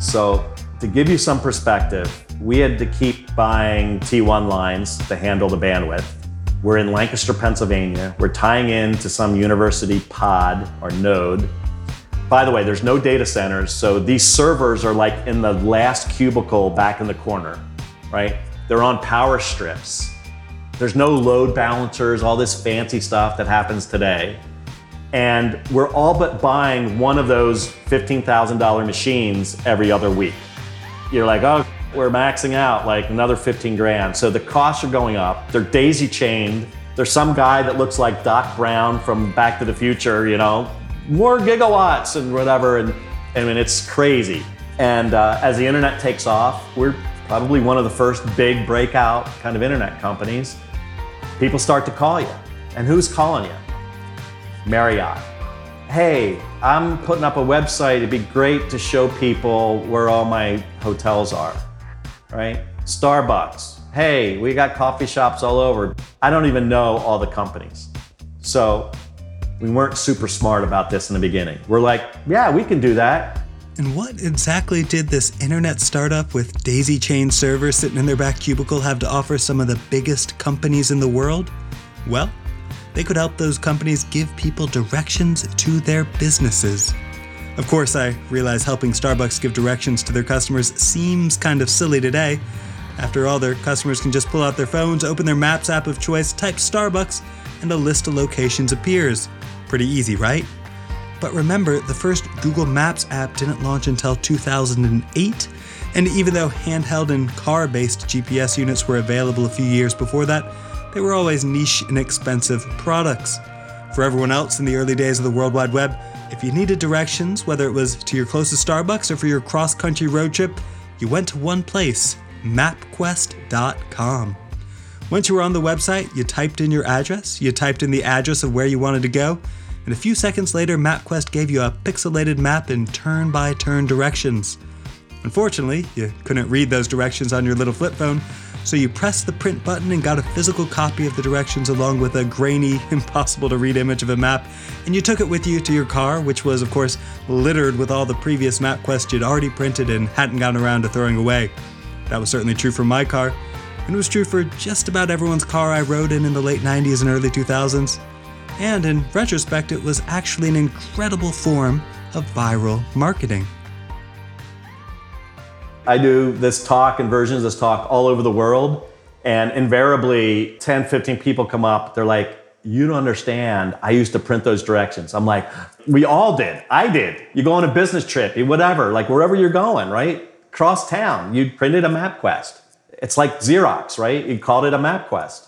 So, to give you some perspective, we had to keep buying T1 lines to handle the bandwidth. We're in Lancaster, Pennsylvania. We're tying in to some university pod or node. By the way, there's no data centers, so these servers are like in the last cubicle back in the corner, right? They're on power strips. There's no load balancers, all this fancy stuff that happens today. And we're all but buying one of those $15,000 machines every other week. You're like, oh, we're maxing out like another 15 grand. So the costs are going up. They're daisy chained. There's some guy that looks like Doc Brown from Back to the Future, you know, more gigawatts and whatever. And I mean, it's crazy. And uh, as the internet takes off, we're probably one of the first big breakout kind of internet companies. People start to call you. And who's calling you? Marriott. Hey, I'm putting up a website. It'd be great to show people where all my hotels are, right? Starbucks. Hey, we got coffee shops all over. I don't even know all the companies. So we weren't super smart about this in the beginning. We're like, yeah, we can do that. And what exactly did this internet startup with daisy chain servers sitting in their back cubicle have to offer some of the biggest companies in the world? Well, they could help those companies give people directions to their businesses. Of course, I realize helping Starbucks give directions to their customers seems kind of silly today. After all, their customers can just pull out their phones, open their Maps app of choice, type Starbucks, and a list of locations appears. Pretty easy, right? But remember, the first Google Maps app didn't launch until 2008, and even though handheld and car based GPS units were available a few years before that, they were always niche and expensive products. For everyone else in the early days of the World Wide Web, if you needed directions, whether it was to your closest Starbucks or for your cross country road trip, you went to one place mapquest.com. Once you were on the website, you typed in your address, you typed in the address of where you wanted to go, and a few seconds later, MapQuest gave you a pixelated map in turn by turn directions. Unfortunately, you couldn't read those directions on your little flip phone, so you pressed the print button and got a physical copy of the directions along with a grainy, impossible to read image of a map, and you took it with you to your car, which was, of course, littered with all the previous MapQuests you'd already printed and hadn't gotten around to throwing away. That was certainly true for my car, and it was true for just about everyone's car I rode in in the late 90s and early 2000s. And in retrospect, it was actually an incredible form of viral marketing. I do this talk and versions of this talk all over the world. And invariably, 10, 15 people come up. They're like, You don't understand. I used to print those directions. I'm like, We all did. I did. You go on a business trip, whatever, like wherever you're going, right? Cross town, you printed a MapQuest. It's like Xerox, right? You called it a MapQuest.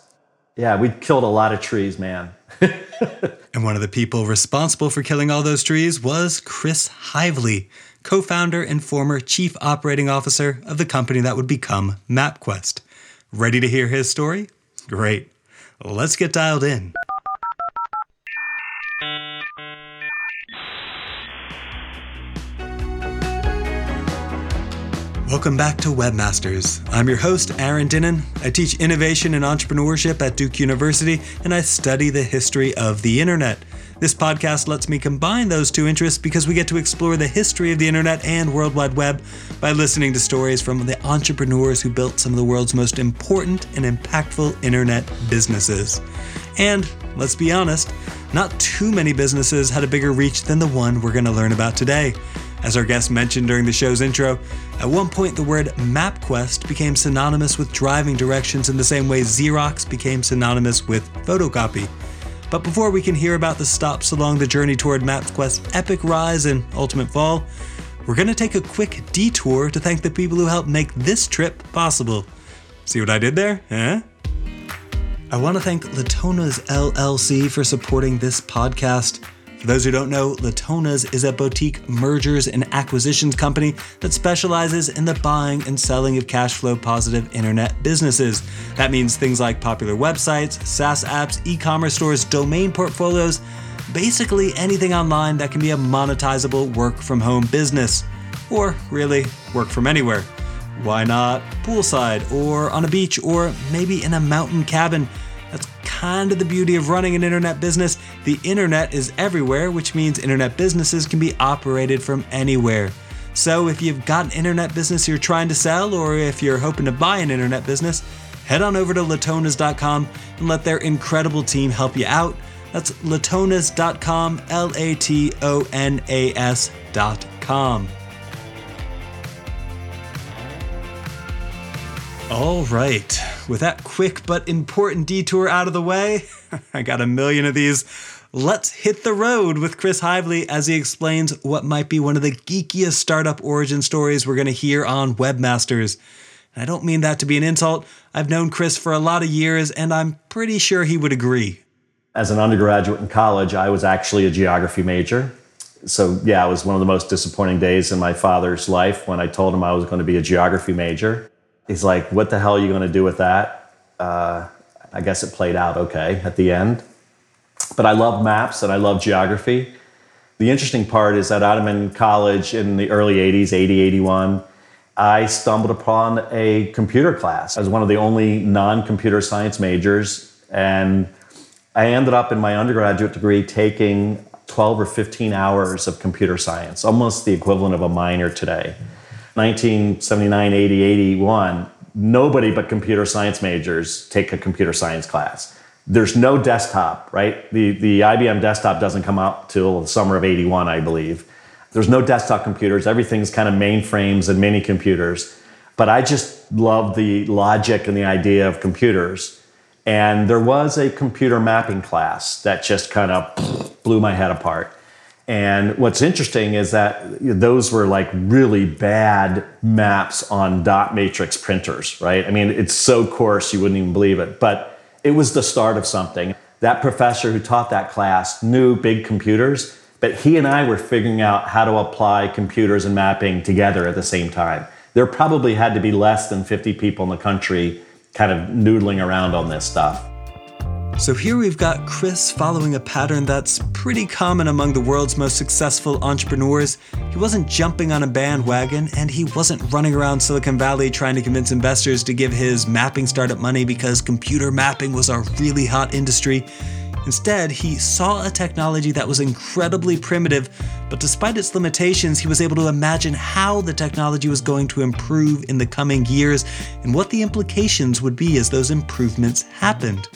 Yeah, we killed a lot of trees, man. and one of the people responsible for killing all those trees was Chris Heivly, co founder and former chief operating officer of the company that would become MapQuest. Ready to hear his story? Great. Let's get dialed in. Welcome back to Webmasters. I'm your host, Aaron Dinin. I teach innovation and entrepreneurship at Duke University, and I study the history of the internet. This podcast lets me combine those two interests because we get to explore the history of the internet and World Wide Web by listening to stories from the entrepreneurs who built some of the world's most important and impactful internet businesses. And let's be honest, not too many businesses had a bigger reach than the one we're going to learn about today. As our guest mentioned during the show's intro, at one point the word MapQuest became synonymous with driving directions in the same way Xerox became synonymous with photocopy. But before we can hear about the stops along the journey toward MapQuest's epic rise and ultimate fall, we're going to take a quick detour to thank the people who helped make this trip possible. See what I did there? Huh? I want to thank Latona's LLC for supporting this podcast. For those who don't know, Latona's is a boutique mergers and acquisitions company that specializes in the buying and selling of cash flow positive internet businesses. That means things like popular websites, SaaS apps, e commerce stores, domain portfolios, basically anything online that can be a monetizable work from home business. Or really, work from anywhere. Why not poolside, or on a beach, or maybe in a mountain cabin? That's kind of the beauty of running an internet business. The internet is everywhere, which means internet businesses can be operated from anywhere. So if you've got an internet business you're trying to sell, or if you're hoping to buy an internet business, head on over to latonas.com and let their incredible team help you out. That's latonas.com, L A T O N A S.com. All right, with that quick but important detour out of the way, I got a million of these. Let's hit the road with Chris Heivly as he explains what might be one of the geekiest startup origin stories we're going to hear on Webmasters. And I don't mean that to be an insult. I've known Chris for a lot of years, and I'm pretty sure he would agree. As an undergraduate in college, I was actually a geography major. So, yeah, it was one of the most disappointing days in my father's life when I told him I was going to be a geography major. He's like, What the hell are you going to do with that? Uh, I guess it played out okay at the end. But I love maps and I love geography. The interesting part is that I'm in college in the early 80s, 80, 81. I stumbled upon a computer class as one of the only non computer science majors. And I ended up in my undergraduate degree taking 12 or 15 hours of computer science, almost the equivalent of a minor today. 1979, 80, 81, nobody but computer science majors take a computer science class. There's no desktop, right? The, the IBM desktop doesn't come out till the summer of 81, I believe. There's no desktop computers. Everything's kind of mainframes and mini computers. But I just love the logic and the idea of computers. And there was a computer mapping class that just kind of blew my head apart. And what's interesting is that those were like really bad maps on dot matrix printers, right? I mean, it's so coarse you wouldn't even believe it. But it was the start of something. That professor who taught that class knew big computers, but he and I were figuring out how to apply computers and mapping together at the same time. There probably had to be less than 50 people in the country kind of noodling around on this stuff. So here we've got Chris following a pattern that's pretty common among the world's most successful entrepreneurs. He wasn't jumping on a bandwagon and he wasn't running around Silicon Valley trying to convince investors to give his mapping startup money because computer mapping was a really hot industry. Instead, he saw a technology that was incredibly primitive, but despite its limitations, he was able to imagine how the technology was going to improve in the coming years and what the implications would be as those improvements happened.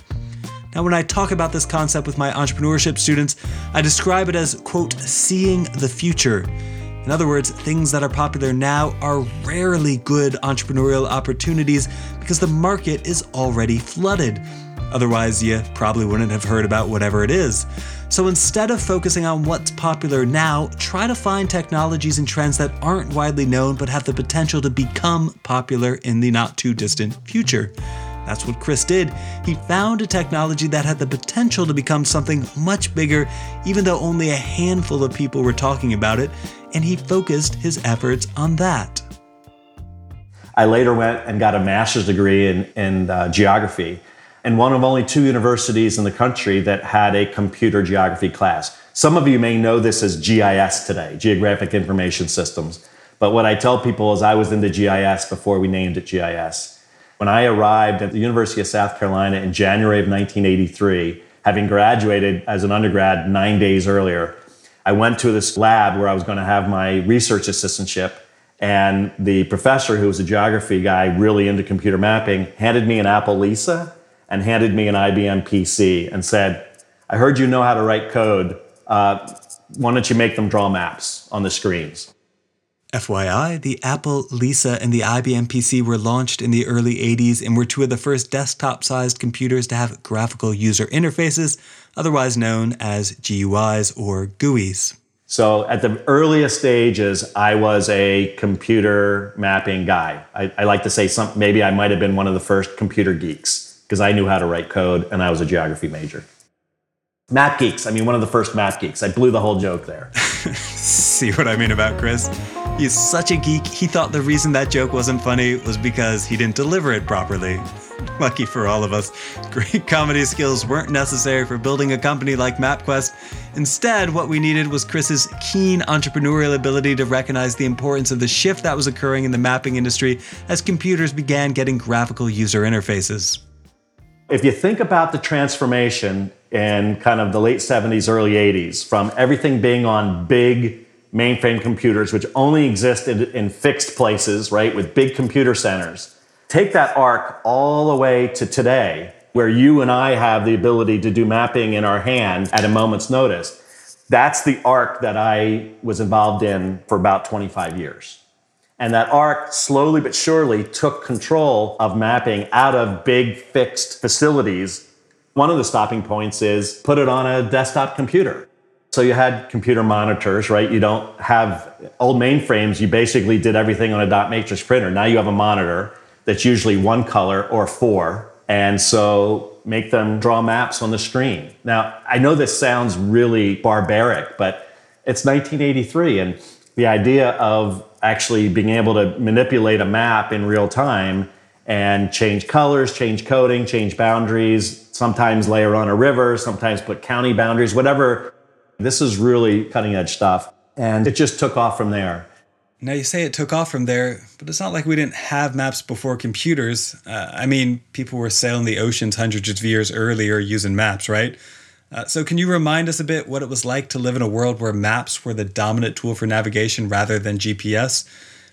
Now, when I talk about this concept with my entrepreneurship students, I describe it as, quote, seeing the future. In other words, things that are popular now are rarely good entrepreneurial opportunities because the market is already flooded. Otherwise, you probably wouldn't have heard about whatever it is. So instead of focusing on what's popular now, try to find technologies and trends that aren't widely known but have the potential to become popular in the not too distant future. That's what Chris did. He found a technology that had the potential to become something much bigger, even though only a handful of people were talking about it, and he focused his efforts on that. I later went and got a master's degree in, in uh, geography, and one of only two universities in the country that had a computer geography class. Some of you may know this as GIS today, Geographic Information Systems. But what I tell people is I was into GIS before we named it GIS. When I arrived at the University of South Carolina in January of 1983, having graduated as an undergrad nine days earlier, I went to this lab where I was going to have my research assistantship. And the professor, who was a geography guy really into computer mapping, handed me an Apple Lisa and handed me an IBM PC and said, I heard you know how to write code. Uh, why don't you make them draw maps on the screens? FYI, the Apple Lisa and the IBM PC were launched in the early 80s and were two of the first desktop sized computers to have graphical user interfaces, otherwise known as GUIs or GUIs. So, at the earliest stages, I was a computer mapping guy. I, I like to say some, maybe I might have been one of the first computer geeks because I knew how to write code and I was a geography major. Map geeks, I mean, one of the first map geeks. I blew the whole joke there. See what I mean about Chris? He's such a geek, he thought the reason that joke wasn't funny was because he didn't deliver it properly. Lucky for all of us, great comedy skills weren't necessary for building a company like MapQuest. Instead, what we needed was Chris's keen entrepreneurial ability to recognize the importance of the shift that was occurring in the mapping industry as computers began getting graphical user interfaces. If you think about the transformation in kind of the late 70s, early 80s, from everything being on big mainframe computers, which only existed in fixed places, right, with big computer centers. Take that arc all the way to today, where you and I have the ability to do mapping in our hand at a moment's notice. That's the arc that I was involved in for about 25 years. And that arc slowly but surely took control of mapping out of big fixed facilities. One of the stopping points is put it on a desktop computer. So you had computer monitors, right? You don't have old mainframes. You basically did everything on a dot matrix printer. Now you have a monitor that's usually one color or four. And so make them draw maps on the screen. Now, I know this sounds really barbaric, but it's 1983 and the idea of actually being able to manipulate a map in real time and change colors, change coding, change boundaries, sometimes layer on a river, sometimes put county boundaries, whatever. This is really cutting edge stuff. And it just took off from there. Now, you say it took off from there, but it's not like we didn't have maps before computers. Uh, I mean, people were sailing the oceans hundreds of years earlier using maps, right? Uh, so, can you remind us a bit what it was like to live in a world where maps were the dominant tool for navigation rather than GPS?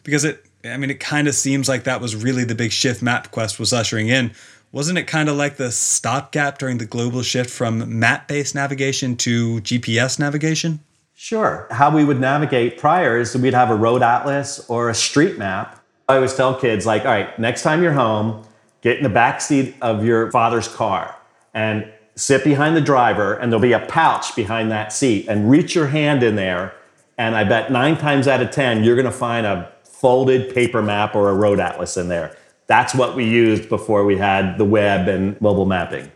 Because it, I mean, it kind of seems like that was really the big shift MapQuest was ushering in. Wasn't it kind of like the stopgap during the global shift from map based navigation to GPS navigation? Sure. How we would navigate prior is we'd have a road atlas or a street map. I always tell kids, like, all right, next time you're home, get in the back seat of your father's car and sit behind the driver, and there'll be a pouch behind that seat, and reach your hand in there. And I bet nine times out of 10, you're going to find a folded paper map or a road atlas in there. That's what we used before we had the web and mobile mapping.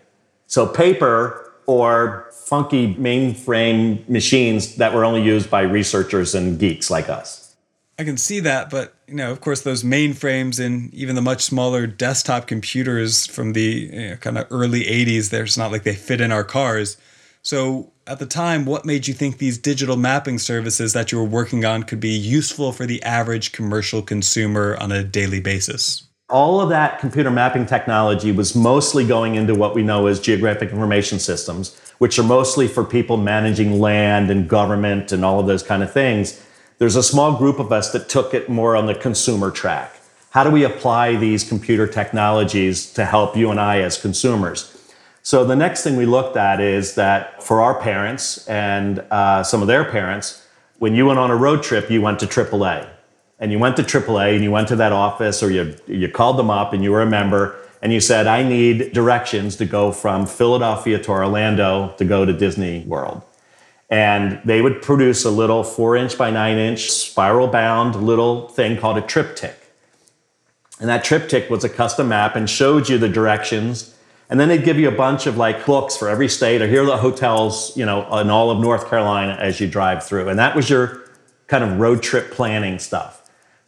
So, paper or funky mainframe machines that were only used by researchers and geeks like us. I can see that, but you know, of course, those mainframes and even the much smaller desktop computers from the you know, kind of early '80s, there's not like they fit in our cars. So, at the time, what made you think these digital mapping services that you were working on could be useful for the average commercial consumer on a daily basis? All of that computer mapping technology was mostly going into what we know as geographic information systems, which are mostly for people managing land and government and all of those kind of things. There's a small group of us that took it more on the consumer track. How do we apply these computer technologies to help you and I as consumers? So the next thing we looked at is that for our parents and uh, some of their parents, when you went on a road trip, you went to AAA. And you went to AAA and you went to that office or you, you called them up and you were a member and you said, I need directions to go from Philadelphia to Orlando to go to Disney World. And they would produce a little four inch by nine inch spiral bound little thing called a TripTik. And that TripTik was a custom map and showed you the directions. And then they'd give you a bunch of like books for every state, or here are the hotels, you know, in all of North Carolina as you drive through. And that was your kind of road trip planning stuff.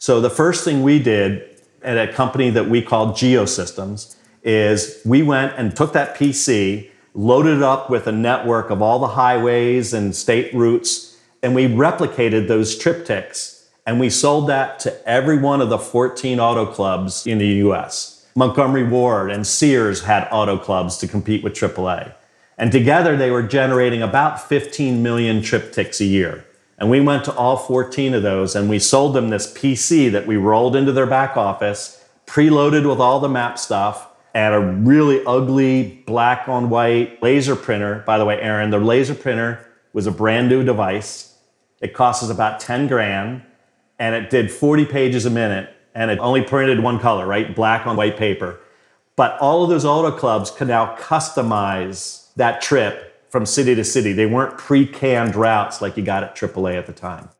So the first thing we did at a company that we called Geosystems is we went and took that PC loaded it up with a network of all the highways and state routes, and we replicated those TripTiks and we sold that to every one of the 14 auto clubs in the US. Montgomery Ward and Sears had auto clubs to compete with AAA. And together they were generating about 15 million TripTiks a year. And we went to all 14 of those and we sold them this PC that we rolled into their back office, preloaded with all the map stuff, and a really ugly black on white laser printer. By the way, Aaron, the laser printer was a brand new device. It cost us about 10 grand and it did 40 pages a minute and it only printed one color, right? Black on white paper. But all of those auto clubs could now customize that trip from city to city. They weren't pre canned routes like you got at AAA at the time.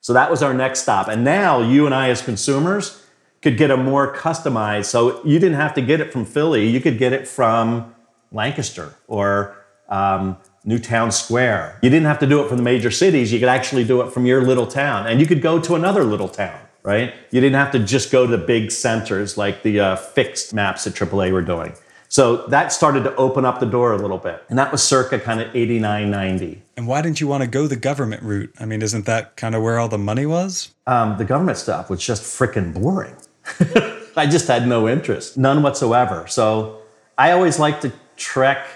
So that was our next stop. And now you and I, as consumers, could get a more customized. So you didn't have to get it from Philly. You could get it from Lancaster or um, Newtown Square. You didn't have to do it from the major cities. You could actually do it from your little town, and you could go to another little town. Right? You didn't have to just go to the big centers like the uh, fixed maps that AAA were doing. So that started to open up the door a little bit. And that was circa kind of 89, 90. And why didn't you want to go the government route? I mean, isn't that kind of where all the money was? Um, the government stuff was just freaking boring. I just had no interest, none whatsoever. So I always liked to trek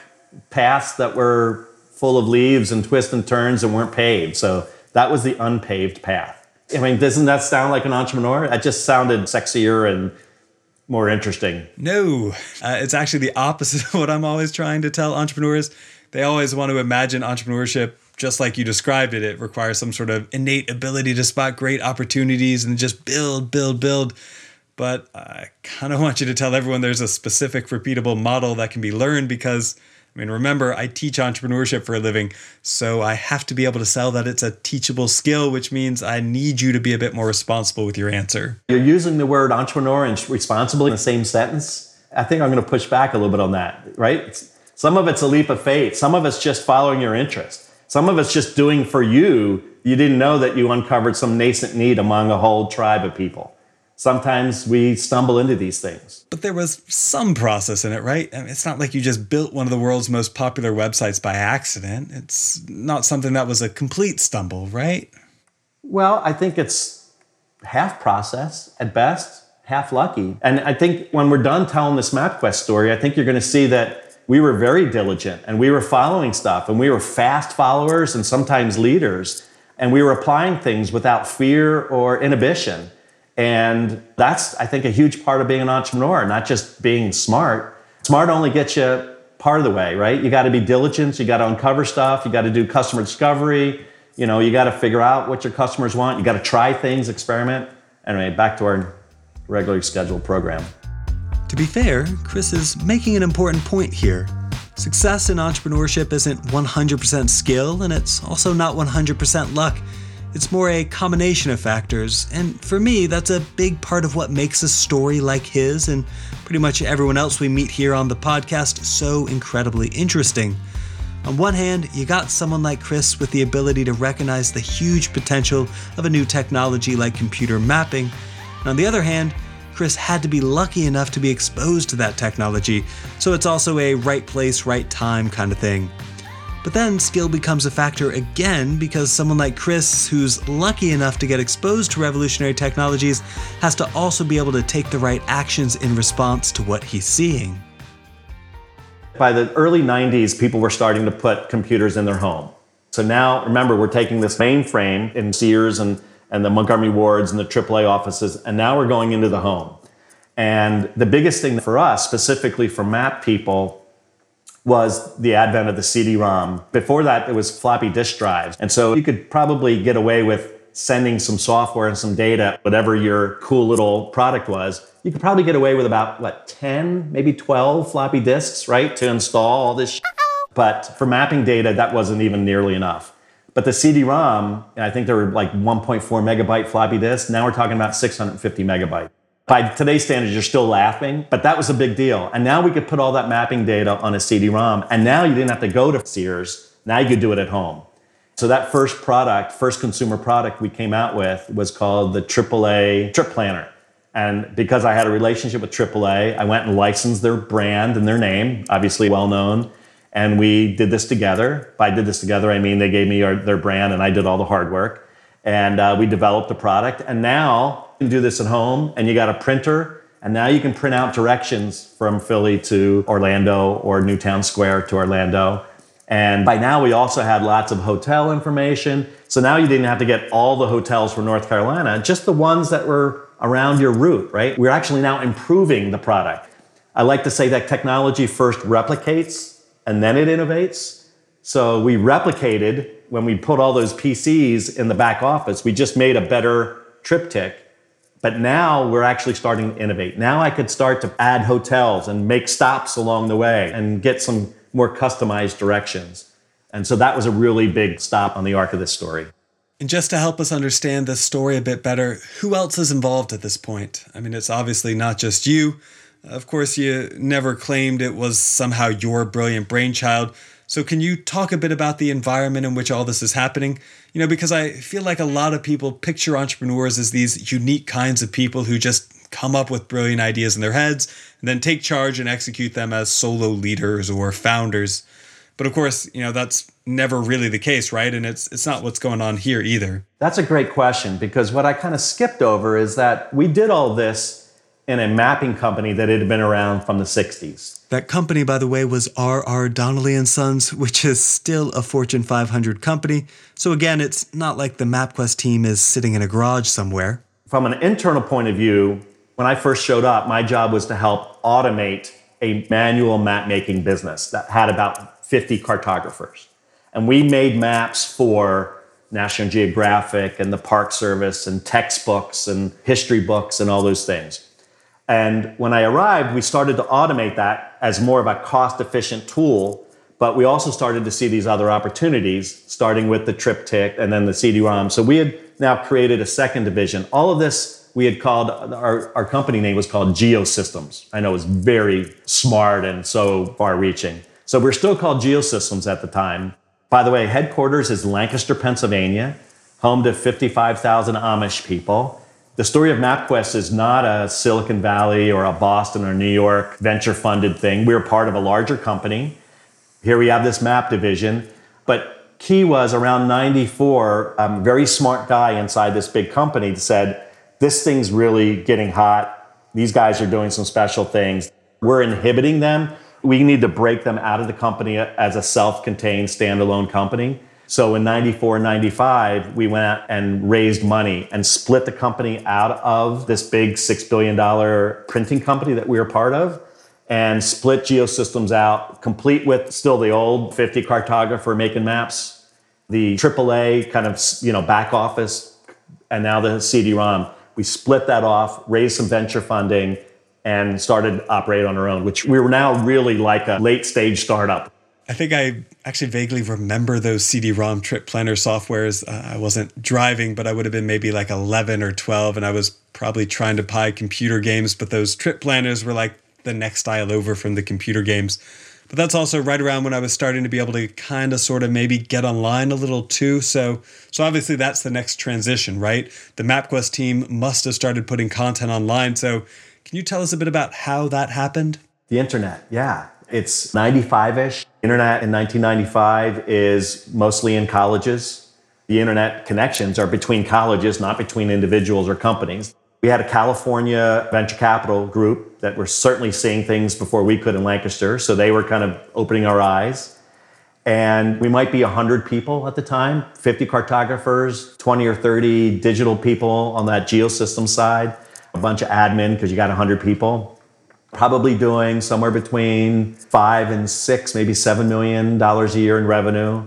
paths that were full of leaves and twists and turns and weren't paved. So That was the unpaved path. I mean, doesn't that sound like an entrepreneur? That just sounded sexier and more interesting. No, uh, it's actually the opposite of what I'm always trying to tell entrepreneurs. They always want to imagine entrepreneurship just like you described it. It requires some sort of innate ability to spot great opportunities and just build, build, build. But I kind of want you to tell everyone there's a specific, repeatable model that can be learned because I mean, remember, I teach entrepreneurship for a living, so I have to be able to sell that it's a teachable skill, which means I need you to be a bit more responsible with your answer. You're using the word entrepreneur and responsible in the same sentence. I think I'm going to push back a little bit on that, right? Some of it's a leap of faith, some of it's just following your interest, some of it's just doing for you. You didn't know that you uncovered some nascent need among a whole tribe of people sometimes we stumble into these things. But there was some process in it, right? I mean, it's not like you just built one of the world's most popular websites by accident. It's not something that was a complete stumble, right? Well, I think it's half process at best, half lucky. And I think when we're done telling this MapQuest story, I think you're going to see that we were very diligent and we were following stuff and we were fast followers and sometimes leaders and we were applying things without fear or inhibition. And that's, I think, a huge part of being an entrepreneur, not just being smart. Smart only gets you part of the way, right? You got to be diligent, you got to uncover stuff, you got to do customer discovery, you know, you got to figure out what your customers want, you got to try things, experiment. Anyway, back to our regularly scheduled program. To be fair, Chris is making an important point here. Success in entrepreneurship isn't 100% skill, and it's also not 100% luck. It's more a combination of factors, and for me, that's a big part of what makes a story like his and pretty much everyone else we meet here on the podcast so incredibly interesting. On one hand, you got someone like Chris with the ability to recognize the huge potential of a new technology like computer mapping. And on the other hand, Chris had to be lucky enough to be exposed to that technology, so it's also a right place, right time kind of thing. But then skill becomes a factor again because someone like Chris, who's lucky enough to get exposed to revolutionary technologies, has to also be able to take the right actions in response to what he's seeing. By the early 90s, people were starting to put computers in their home. So now, remember, we're taking this mainframe in Sears and, and the Montgomery Wards and the AAA offices, and now we're going into the home. And the biggest thing for us, specifically for map people, was the advent of the CD-ROM. Before that, it was floppy disk drives. And so you could probably get away with sending some software and some data, whatever your cool little product was. You could probably get away with about, what, 10, maybe 12 floppy disks, right, to install all this. But for mapping data, that wasn't even nearly enough. But the CD-ROM, I think there were like 1.4 megabyte floppy disks. Now we're talking about 650 megabyte. By today's standards, you're still laughing, but that was a big deal. And now we could put all that mapping data on a CD-ROM. And now you didn't have to go to Sears. Now you could do it at home. So that first product, first consumer product we came out with was called the AAA Trip Planner. And because I had a relationship with AAA, I went and licensed their brand and their name, obviously well known. And we did this together. By did this together, I mean they gave me our, their brand and I did all the hard work. And uh, we developed the product. And now can do this at home and you got a printer and now you can print out directions from Philly to Orlando or Newtown Square to Orlando. And by now we also had lots of hotel information. So now you didn't have to get all the hotels for North Carolina, just the ones that were around your route, right? We're actually now improving the product. I like to say that technology first replicates and then it innovates. So we replicated when we put all those PCs in the back office, we just made a better TripTik but now we're actually starting to innovate. Now I could start to add hotels and make stops along the way and get some more customized directions. And so that was a really big stop on the arc of this story. And just to help us understand this story a bit better, who else is involved at this point? I mean, it's obviously not just you. Of course, you never claimed it was somehow your brilliant brainchild. So, can you talk a bit about the environment in which all this is happening? You know, because I feel like a lot of people picture entrepreneurs as these unique kinds of people who just come up with brilliant ideas in their heads and then take charge and execute them as solo leaders or founders. But of course, you know, that's never really the case, right? And it's it's not what's going on here either. That's a great question because what I kind of skipped over is that we did all this in a mapping company that had been around from the 60s. That company, by the way, was R.R. Donnelley and Sons, which is still a Fortune 500 company. So again, it's not like the MapQuest team is sitting in a garage somewhere. From an internal point of view, when I first showed up, my job was to help automate a manual map making business that had about 50 cartographers. And we made maps for National Geographic and the Park Service and textbooks and history books and all those things. And when I arrived, we started to automate that as more of a cost efficient tool. But we also started to see these other opportunities, starting with the TripTik and then the CD-ROM. So we had now created a second division. All of this we had called, our, our company name was called Geosystems. I know it was very smart and so far reaching. So we're still called Geosystems at the time. By the way, headquarters is Lancaster, Pennsylvania, home to 55,000 Amish people. The story of MapQuest is not a Silicon Valley or a Boston or New York venture funded thing. We're part of a larger company. Here we have this map division. But key was around 94, a very smart guy inside this big company said, This thing's really getting hot. These guys are doing some special things. We're inhibiting them. We need to break them out of the company as a self contained standalone company. So in 94, 95, we went out and raised money and split the company out of this big $6 billion printing company that we were part of and split Geosystems out, complete with still the old 50 cartographer making maps, the AAA kind of you know back office, and now the CD-ROM. We split that off, raised some venture funding, and started operate on our own, which we were now really like a late stage startup. I think I actually vaguely remember those CD-ROM trip planner softwares. Uh, I wasn't driving, but I would have been maybe like 11 or 12, and I was probably trying to buy computer games. But those trip planners were like the next style over from the computer games. But that's also right around when I was starting to be able to kind of sort of maybe get online a little too. So so obviously that's the next transition, right? The MapQuest team must have started putting content online. So can you tell us a bit about how that happened? The internet, yeah. It's 95 ish. Internet in 1995 is mostly in colleges. The internet connections are between colleges, not between individuals or companies. We had a California venture capital group that were certainly seeing things before we could in Lancaster, so they were kind of opening our eyes. And we might be 100 people at the time 50 cartographers, 20 or 30 digital people on that geosystem side, a bunch of admin because you got 100 people probably doing somewhere between five and six, maybe seven million dollars a year in revenue,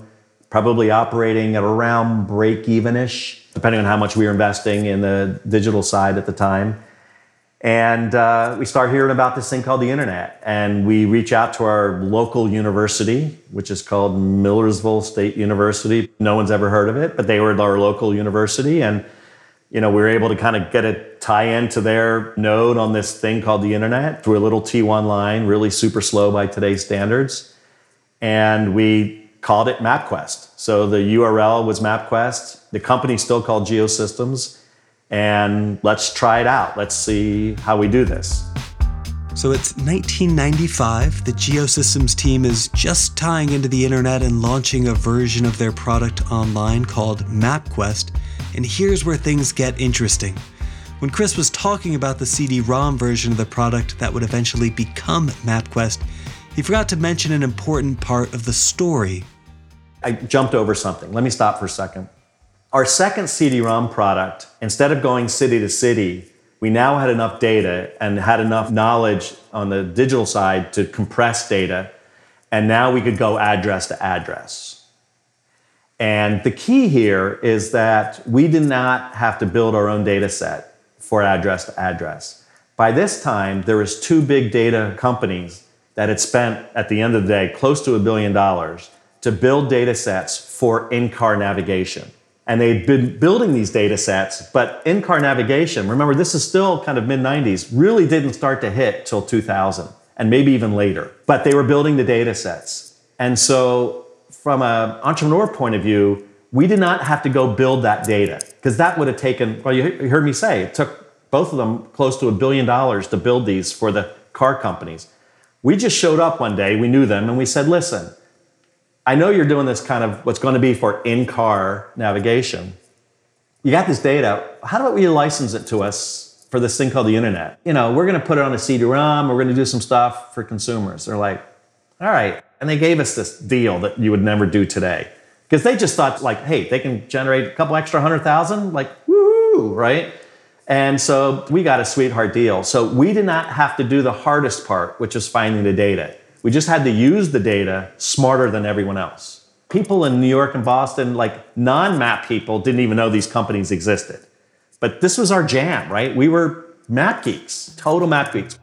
probably operating at around break even ish, depending on how much we were investing in the digital side at the time. And uh, we start hearing about this thing called the internet. And we reach out to our local university, which is called Millersville State University. No one's ever heard of it, but they were our local university. And you know, we were able to kind of get a tie in to their node on this thing called the internet through a little T1 line, really super slow by today's standards. And we called it MapQuest. So the URL was MapQuest. The company's still called Geosystems. And let's try it out. Let's see how we do this. So it's 1995. The Geosystems team is just tying into the internet and launching a version of their product online called MapQuest. And here's where things get interesting. When Chris was talking about the CD ROM version of the product that would eventually become MapQuest, he forgot to mention an important part of the story. I jumped over something. Let me stop for a second. Our second CD ROM product, instead of going city to city, we now had enough data and had enough knowledge on the digital side to compress data. And now we could go address to address. And the key here is that we did not have to build our own data set for address to address. By this time, there was two big data companies that had spent, at the end of the day, close to a billion dollars to build data sets for in-car navigation. And they'd been building these data sets, but in-car navigation, remember this is still kind of mid-90s, really didn't start to hit till 2000 and maybe even later. But they were building the data sets. And so from an entrepreneur point of view, we did not have to go build that data because that would have taken, well, you heard me say, it took both of them close to a billion dollars to build these for the car companies. We just showed up one day, we knew them, and we said, listen, I know you're doing this kind of what's going to be for in car navigation. You got this data. How about we license it to us for this thing called the internet. You know, we're going to put it on a CD-ROM. We're going to do some stuff for consumers. They're like, all right. And they gave us this deal that you would never do today. Because they just thought like, hey, they can generate a couple extra hundred thousand, like, woo, right? And so we got a sweetheart deal. So we did not have to do the hardest part, which is finding the data. We just had to use the data smarter than everyone else. People in New York and Boston, like non map people, didn't even know these companies existed. But this was our jam, right? We were map geeks, total map geeks.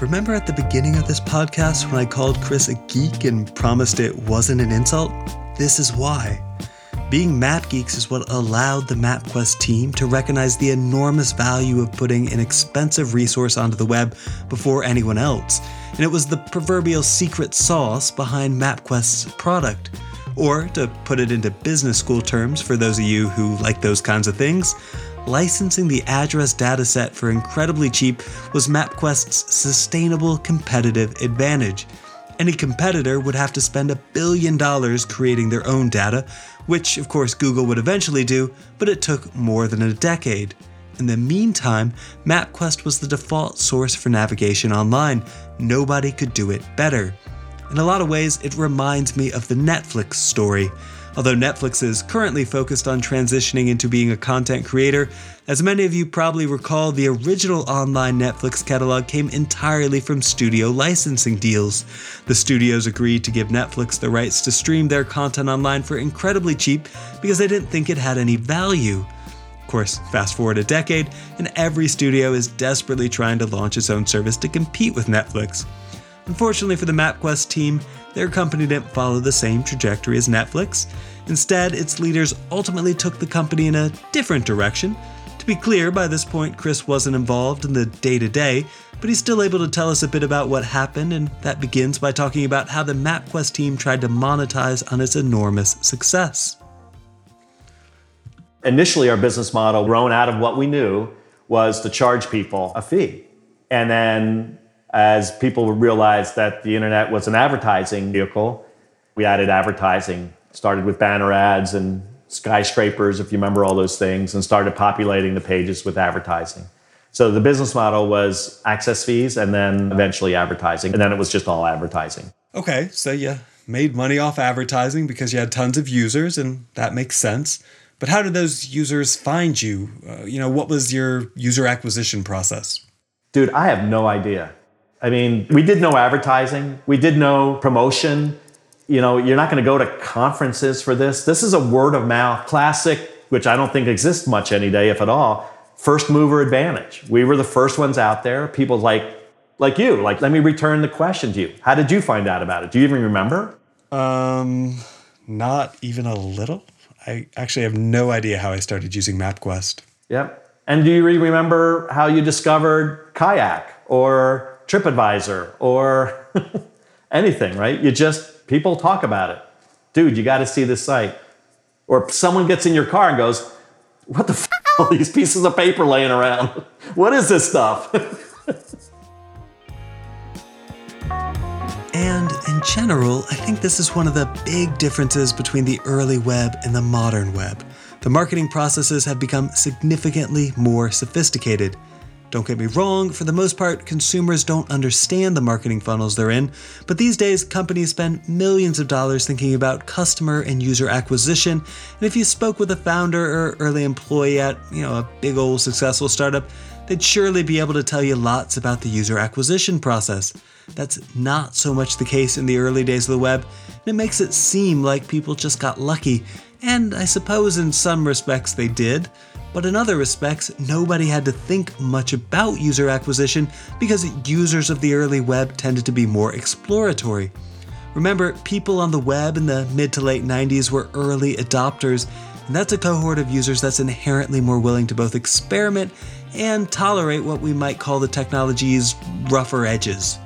Remember at the beginning of this podcast when I called Chris a geek and promised it wasn't an insult? This is why. Being map geeks is what allowed the MapQuest team to recognize the enormous value of putting an expensive resource onto the web before anyone else. And it was the proverbial secret sauce behind MapQuest's product. Or, to put it into business school terms for those of you who like those kinds of things, licensing the address dataset for incredibly cheap was MapQuest's sustainable competitive advantage. Any competitor would have to spend a billion dollars creating their own data, which of course Google would eventually do, but it took more than a decade. In the meantime, MapQuest was the default source for navigation online. Nobody could do it better. In a lot of ways, it reminds me of the Netflix story. Although Netflix is currently focused on transitioning into being a content creator, as many of you probably recall, the original online Netflix catalog came entirely from studio licensing deals. The studios agreed to give Netflix the rights to stream their content online for incredibly cheap because they didn't think it had any value. Of course, fast forward a decade, and every studio is desperately trying to launch its own service to compete with Netflix. Unfortunately for the MapQuest team, their company didn't follow the same trajectory as Netflix. Instead, its leaders ultimately took the company in a different direction. To be clear, by this point, Chris wasn't involved in the day to day, but he's still able to tell us a bit about what happened, and that begins by talking about how the MapQuest team tried to monetize on its enormous success. Initially, our business model, grown out of what we knew, was to charge people a fee. And then, as people realized that the internet was an advertising vehicle, we added advertising started with banner ads and skyscrapers, if you remember all those things, and started populating the pages with advertising. So the business model was access fees and then eventually advertising. And then it was just all advertising. Okay, so you made money off advertising because you had tons of users, and that makes sense. But how did those users find you? Uh, you know, what was your user acquisition process? Dude, I have no idea. I mean, we did no advertising, we did no promotion you know, you're not going to go to conferences for this. This is a word of mouth classic, which I don't think exists much any day, if at all. First mover advantage. We were the first ones out there. People like, like you, like, let me return the question to you. How did you find out about it? Do you even remember? Um, not even a little. I actually have no idea how I started using MapQuest. Yep. And do you remember how you discovered Kayak or TripAdvisor or anything, right? You just People talk about it. Dude, you got to see this site. Or someone gets in your car and goes, What the f are these pieces of paper laying around? what is this stuff? and in general, I think this is one of the big differences between the early web and the modern web. The marketing processes have become significantly more sophisticated. Don't get me wrong, for the most part, consumers don't understand the marketing funnels they're in, but these days companies spend millions of dollars thinking about customer and user acquisition. And if you spoke with a founder or early employee at, you know, a big old successful startup, they'd surely be able to tell you lots about the user acquisition process. That's not so much the case in the early days of the web, and it makes it seem like people just got lucky. And I suppose in some respects they did. But in other respects, nobody had to think much about user acquisition because users of the early web tended to be more exploratory. Remember, people on the web in the mid to late 90s were early adopters, and that's a cohort of users that's inherently more willing to both experiment and tolerate what we might call the technology's rougher edges.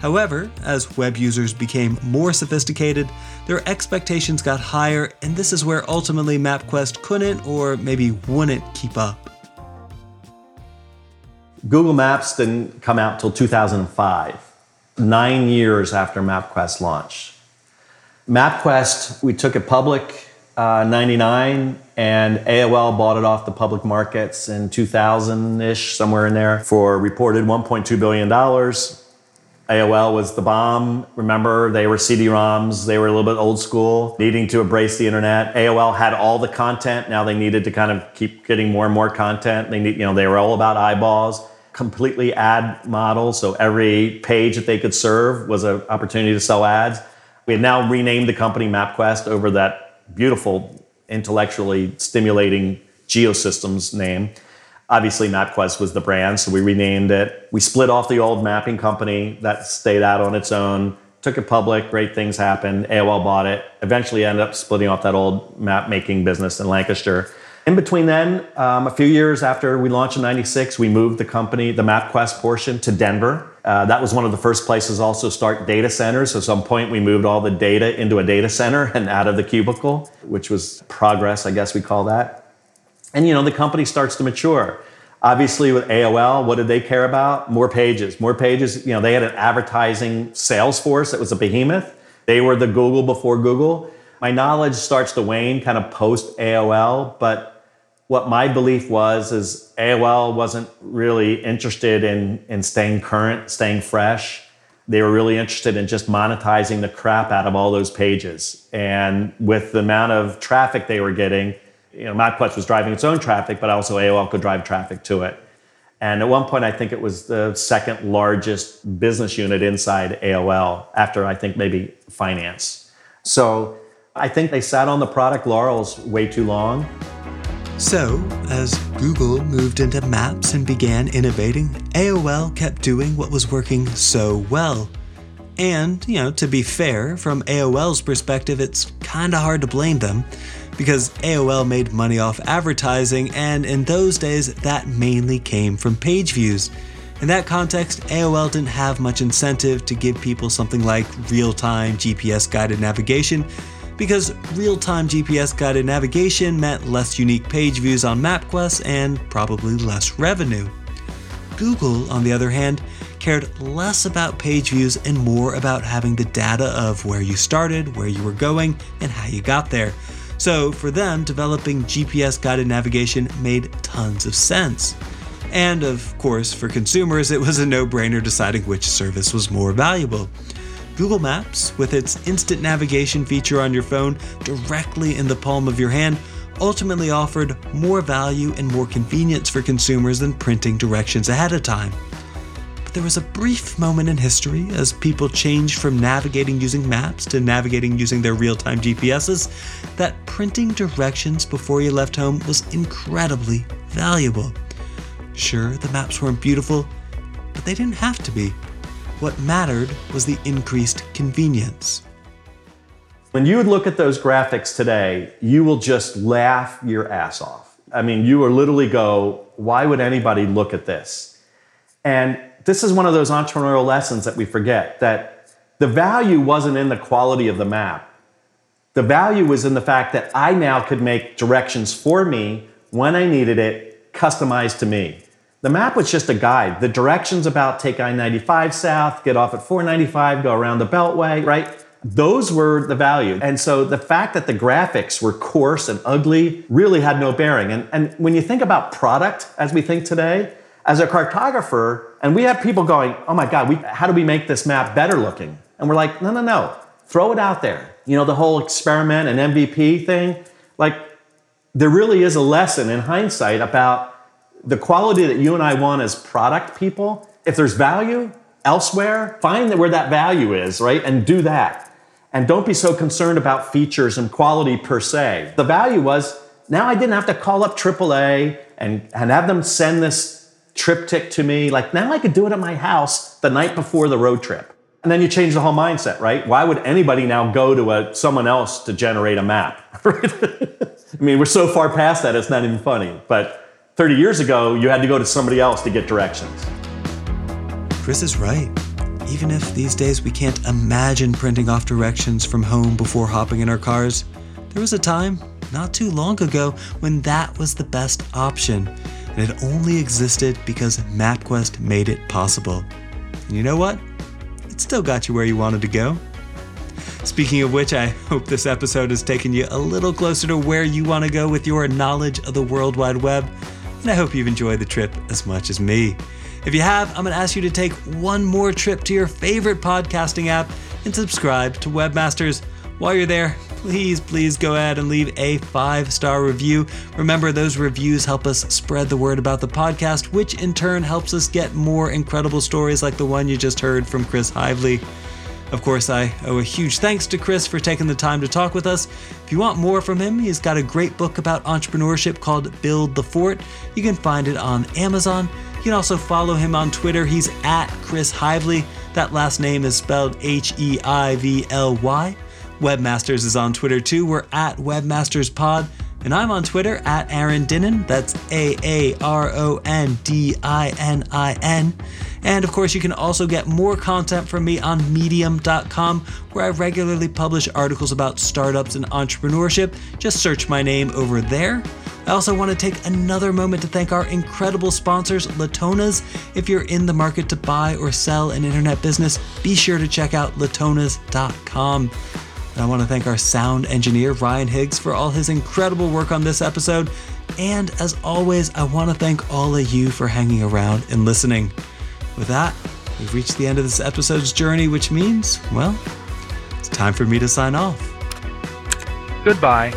However, as web users became more sophisticated, their expectations got higher, and this is where ultimately MapQuest couldn't or maybe wouldn't keep up. Google Maps didn't come out till 2005, nine years after MapQuest launched. MapQuest, we took it public uh, 99, and AOL bought it off the public markets in 2000 ish, somewhere in there, for reported $1.2 billion. AOL was the bomb. Remember, they were CD-ROMs. They were a little bit old school, needing to embrace the internet. AOL had all the content. Now they needed to kind of keep getting more and more content. They need, you know, they were all about eyeballs. Completely ad model, so every page that they could serve was an opportunity to sell ads. We had now renamed the company MapQuest over that beautiful, intellectually stimulating Geosystems name. Obviously, MapQuest was the brand, so we renamed it. We split off the old mapping company that stayed out on its own, took it public, great things happened. AOL bought it, eventually ended up splitting off that old map making business in Lancaster. In between then, um, a few years after we launched in 96, we moved the company, the MapQuest portion, to Denver. Uh, that was one of the first places also start data centers. So at some point, we moved all the data into a data center and out of the cubicle, which was progress, I guess we call that. And you know, the company starts to mature. Obviously, with AOL, what did they care about? More pages, more pages. You know, they had an advertising sales force that was a behemoth. They were the Google before Google. My knowledge starts to wane kind of post AOL, but what my belief was is AOL wasn't really interested in, in staying current, staying fresh. They were really interested in just monetizing the crap out of all those pages. And with the amount of traffic they were getting, you know, MapQuest was driving its own traffic, but also AOL could drive traffic to it. And at one point, I think it was the second largest business unit inside AOL after I think maybe finance. So I think they sat on the product laurels way too long. So, as Google moved into maps and began innovating, AOL kept doing what was working so well. And, you know, to be fair, from AOL's perspective, it's kinda hard to blame them because AOL made money off advertising, and in those days, that mainly came from page views. In that context, AOL didn't have much incentive to give people something like real time GPS guided navigation, because real time GPS guided navigation meant less unique page views on MapQuest and probably less revenue. Google, on the other hand, cared less about page views and more about having the data of where you started, where you were going, and how you got there. So for them, developing GPS guided navigation made tons of sense. And of course, for consumers, it was a no brainer deciding which service was more valuable. Google Maps, with its instant navigation feature on your phone directly in the palm of your hand, ultimately offered more value and more convenience for consumers than printing directions ahead of time. There was a brief moment in history as people changed from navigating using maps to navigating using their real time GPSs that printing directions before you left home was incredibly valuable. Sure, the maps weren't beautiful, but they didn't have to be. What mattered was the increased convenience. When you would look at those graphics today, you will just laugh your ass off. I mean, you will literally go, why would anybody look at this? And this is one of those entrepreneurial lessons that we forget that the value wasn't in the quality of the map. The value was in the fact that I now could make directions for me when I needed it, customized to me. The map was just a guide. The directions about take I 95 south, get off at 495, go around the Beltway, right? Those were the value. And so the fact that the graphics were coarse and ugly really had no bearing. And, and when you think about product as we think today, as a cartographer, and we have people going, oh my God, we, how do we make this map better looking? And we're like, no, no, no, throw it out there. You know, the whole experiment and MVP thing, like, there really is a lesson in hindsight about the quality that you and I want as product people. If there's value elsewhere, find where that value is, right? And do that. And don't be so concerned about features and quality per se. The value was now I didn't have to call up AAA and, and have them send this TripTik to me. Like now I could do it at my house the night before the road trip. And then you change the whole mindset, right? Why would anybody now go to a, someone else to generate a map? I mean, we're so far past that, it's not even funny. But 30 years ago, you had to go to somebody else to get directions. Chris is right. Even if these days we can't imagine printing off directions from home before hopping in our cars, there was a time, not too long ago, when that was the best option and it only existed because MapQuest made it possible. And you know what? It still got you where you wanted to go. Speaking of which, I hope this episode has taken you a little closer to where you want to go with your knowledge of the World Wide Web, and I hope you've enjoyed the trip as much as me. If you have, I'm going to ask you to take one more trip to your favorite podcasting app and subscribe to Webmasters. While you're there, please, please go ahead and leave a five star review. Remember, those reviews help us spread the word about the podcast, which in turn helps us get more incredible stories like the one you just heard from Chris Heivly. Of course, I owe a huge thanks to Chris for taking the time to talk with us. If you want more from him, he's got a great book about entrepreneurship called Build the Fort. You can find it on Amazon. You can also follow him on Twitter. He's at Chris Heivly. That last name is spelled H E I V L Y. Webmasters is on Twitter too. We're at WebmastersPod. And I'm on Twitter at Aaron Dinin. That's A A R O N D I N I N. And of course, you can also get more content from me on medium.com, where I regularly publish articles about startups and entrepreneurship. Just search my name over there. I also want to take another moment to thank our incredible sponsors, Latonas. If you're in the market to buy or sell an internet business, be sure to check out latonas.com. And I want to thank our sound engineer, Ryan Higgs, for all his incredible work on this episode. And as always, I want to thank all of you for hanging around and listening. With that, we've reached the end of this episode's journey, which means, well, it's time for me to sign off. Goodbye.